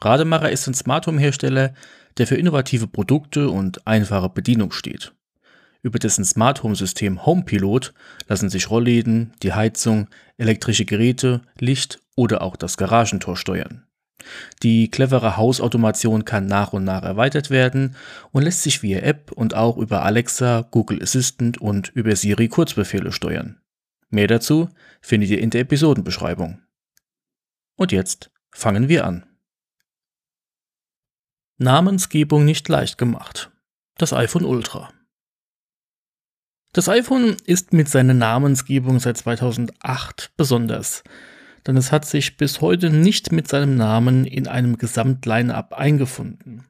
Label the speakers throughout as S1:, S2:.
S1: Rademacher ist ein Smart Home Hersteller, der für innovative Produkte und einfache Bedienung steht. Über dessen Smart Home System HomePilot lassen sich Rollläden, die Heizung, elektrische Geräte, Licht oder auch das Garagentor steuern. Die clevere Hausautomation kann nach und nach erweitert werden und lässt sich via App und auch über Alexa, Google Assistant und über Siri Kurzbefehle steuern. Mehr dazu findet ihr in der Episodenbeschreibung. Und jetzt fangen wir an. Namensgebung nicht leicht gemacht. Das iPhone Ultra. Das iPhone ist mit seiner Namensgebung seit 2008 besonders, denn es hat sich bis heute nicht mit seinem Namen in einem Gesamtline-up eingefunden.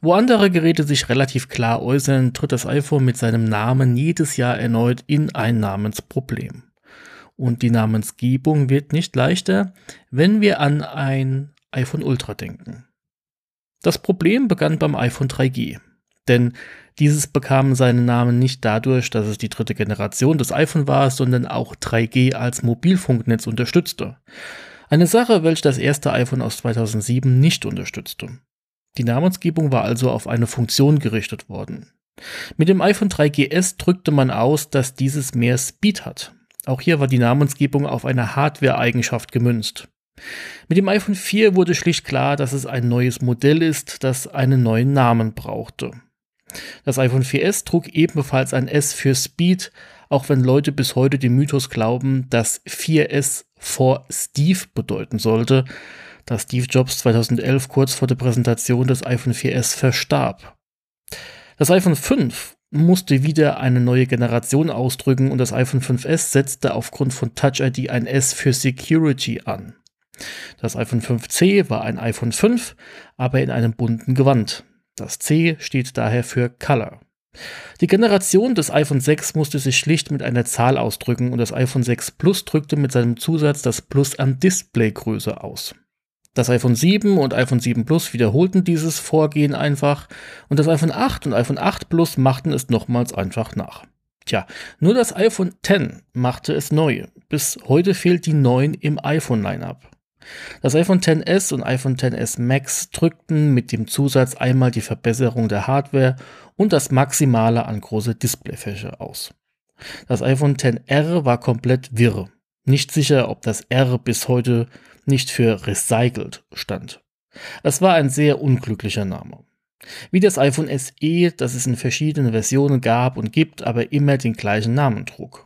S1: Wo andere Geräte sich relativ klar äußern, tritt das iPhone mit seinem Namen jedes Jahr erneut in ein Namensproblem. Und die Namensgebung wird nicht leichter, wenn wir an ein iPhone Ultra denken. Das Problem begann beim iPhone 3G, denn dieses bekam seinen Namen nicht dadurch, dass es die dritte Generation des iPhone war, sondern auch 3G als Mobilfunknetz unterstützte. Eine Sache, welche das erste iPhone aus 2007 nicht unterstützte. Die Namensgebung war also auf eine Funktion gerichtet worden. Mit dem iPhone 3GS drückte man aus, dass dieses mehr Speed hat. Auch hier war die Namensgebung auf eine Hardware-Eigenschaft gemünzt. Mit dem iPhone 4 wurde schlicht klar, dass es ein neues Modell ist, das einen neuen Namen brauchte. Das iPhone 4S trug ebenfalls ein S für Speed, auch wenn Leute bis heute dem Mythos glauben, dass 4S vor Steve bedeuten sollte, da Steve Jobs 2011 kurz vor der Präsentation des iPhone 4S verstarb. Das iPhone 5 musste wieder eine neue Generation ausdrücken und das iPhone 5S setzte aufgrund von Touch ID ein S für Security an. Das iPhone 5C war ein iPhone 5, aber in einem bunten Gewand. Das C steht daher für Color. Die Generation des iPhone 6 musste sich schlicht mit einer Zahl ausdrücken und das iPhone 6 Plus drückte mit seinem Zusatz das Plus an Displaygröße aus. Das iPhone 7 und iPhone 7 Plus wiederholten dieses Vorgehen einfach und das iPhone 8 und iPhone 8 Plus machten es nochmals einfach nach. Tja, nur das iPhone 10 machte es neu. Bis heute fehlt die 9 im iPhone-Lineup. Das iPhone 10s und iPhone 10s Max drückten mit dem Zusatz einmal die Verbesserung der Hardware und das Maximale an große Displayfläche aus. Das iPhone 10R war komplett wirr. Nicht sicher, ob das R bis heute nicht für recycelt stand. Es war ein sehr unglücklicher Name. Wie das iPhone SE, das es in verschiedenen Versionen gab und gibt, aber immer den gleichen Namen trug.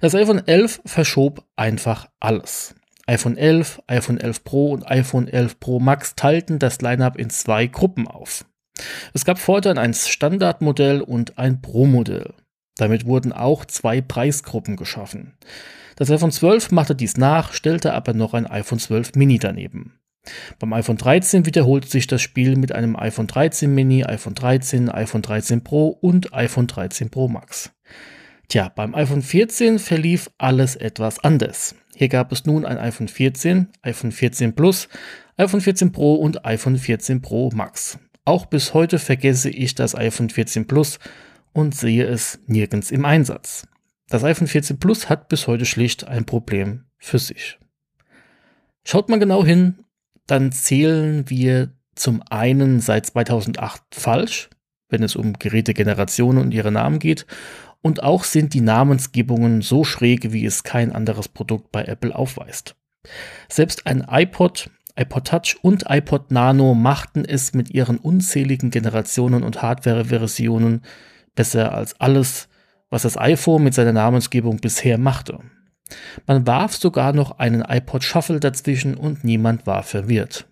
S1: Das iPhone 11 verschob einfach alles. iPhone 11, iPhone 11 Pro und iPhone 11 Pro Max teilten das Lineup in zwei Gruppen auf. Es gab fortan ein Standardmodell und ein Pro-Modell. Damit wurden auch zwei Preisgruppen geschaffen. Das iPhone 12 machte dies nach, stellte aber noch ein iPhone 12 Mini daneben. Beim iPhone 13 wiederholte sich das Spiel mit einem iPhone 13 Mini, iPhone 13, iPhone 13 Pro und iPhone 13 Pro Max. Tja, beim iPhone 14 verlief alles etwas anders. Hier gab es nun ein iPhone 14, iPhone 14 Plus, iPhone 14 Pro und iPhone 14 Pro Max. Auch bis heute vergesse ich das iPhone 14 Plus und sehe es nirgends im Einsatz. Das iPhone 14 Plus hat bis heute schlicht ein Problem für sich. Schaut man genau hin, dann zählen wir zum einen seit 2008 falsch, wenn es um Gerätegenerationen und ihre Namen geht, und auch sind die Namensgebungen so schräg, wie es kein anderes Produkt bei Apple aufweist. Selbst ein iPod, iPod Touch und iPod Nano machten es mit ihren unzähligen Generationen und Hardware-Versionen besser als alles, was das iPhone mit seiner Namensgebung bisher machte. Man warf sogar noch einen iPod Shuffle dazwischen und niemand war verwirrt.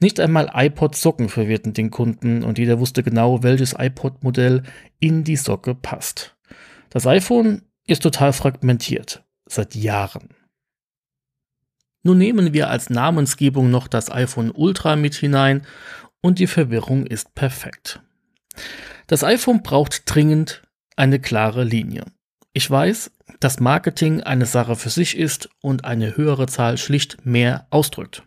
S1: Nicht einmal iPod Socken verwirrten den Kunden und jeder wusste genau, welches iPod-Modell in die Socke passt. Das iPhone ist total fragmentiert, seit Jahren. Nun nehmen wir als Namensgebung noch das iPhone Ultra mit hinein und die Verwirrung ist perfekt. Das iPhone braucht dringend eine klare Linie. Ich weiß, dass Marketing eine Sache für sich ist und eine höhere Zahl schlicht mehr ausdrückt.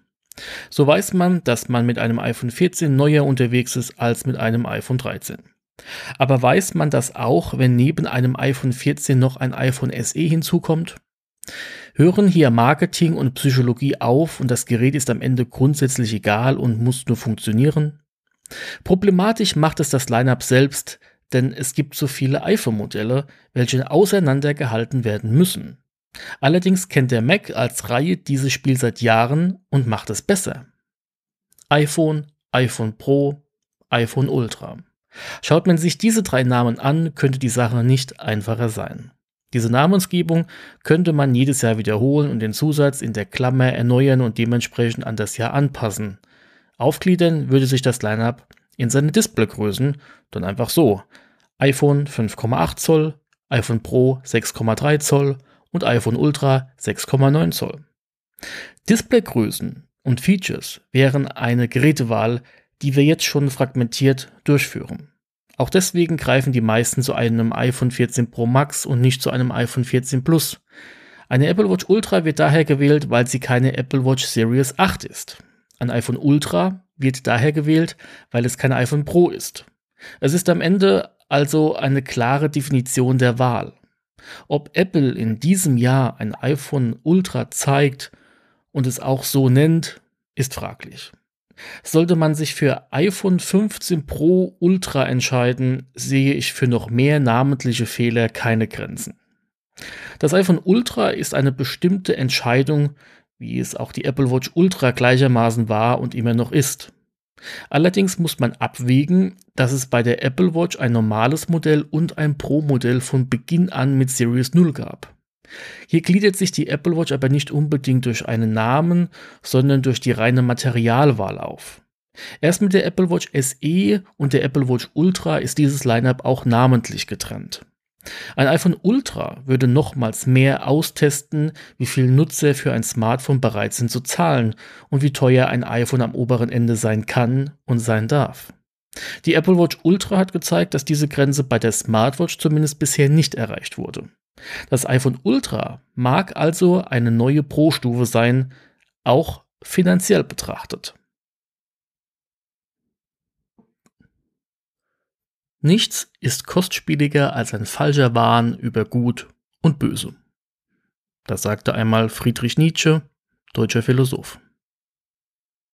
S1: So weiß man, dass man mit einem iPhone 14 neuer unterwegs ist als mit einem iPhone 13. Aber weiß man das auch, wenn neben einem iPhone 14 noch ein iPhone SE hinzukommt? Hören hier Marketing und Psychologie auf und das Gerät ist am Ende grundsätzlich egal und muss nur funktionieren? Problematisch macht es das Lineup selbst, denn es gibt so viele iPhone-Modelle, welche auseinandergehalten werden müssen. Allerdings kennt der Mac als Reihe dieses Spiel seit Jahren und macht es besser. iPhone, iPhone Pro, iPhone Ultra. Schaut man sich diese drei Namen an, könnte die Sache nicht einfacher sein. Diese Namensgebung könnte man jedes Jahr wiederholen und den Zusatz in der Klammer erneuern und dementsprechend an das Jahr anpassen. Aufgliedern würde sich das Lineup in seine Displaygrößen dann einfach so. iPhone 5,8 Zoll, iPhone Pro 6,3 Zoll und iPhone Ultra 6,9 Zoll. Displaygrößen und Features wären eine Gerätewahl, die wir jetzt schon fragmentiert durchführen. Auch deswegen greifen die meisten zu einem iPhone 14 Pro Max und nicht zu einem iPhone 14 Plus. Eine Apple Watch Ultra wird daher gewählt, weil sie keine Apple Watch Series 8 ist. Ein iPhone Ultra wird daher gewählt, weil es kein iPhone Pro ist. Es ist am Ende also eine klare Definition der Wahl. Ob Apple in diesem Jahr ein iPhone Ultra zeigt und es auch so nennt, ist fraglich. Sollte man sich für iPhone 15 Pro Ultra entscheiden, sehe ich für noch mehr namentliche Fehler keine Grenzen. Das iPhone Ultra ist eine bestimmte Entscheidung, wie es auch die Apple Watch Ultra gleichermaßen war und immer noch ist. Allerdings muss man abwägen, dass es bei der Apple Watch ein normales Modell und ein Pro-Modell von Beginn an mit Series 0 gab. Hier gliedert sich die Apple Watch aber nicht unbedingt durch einen Namen, sondern durch die reine Materialwahl auf. Erst mit der Apple Watch SE und der Apple Watch Ultra ist dieses Lineup auch namentlich getrennt. Ein iPhone Ultra würde nochmals mehr austesten, wie viel Nutzer für ein Smartphone bereit sind zu zahlen und wie teuer ein iPhone am oberen Ende sein kann und sein darf. Die Apple Watch Ultra hat gezeigt, dass diese Grenze bei der Smartwatch zumindest bisher nicht erreicht wurde. Das iPhone Ultra mag also eine neue Pro-Stufe sein, auch finanziell betrachtet. Nichts ist kostspieliger als ein falscher Wahn über Gut und Böse. Das sagte einmal Friedrich Nietzsche, deutscher Philosoph.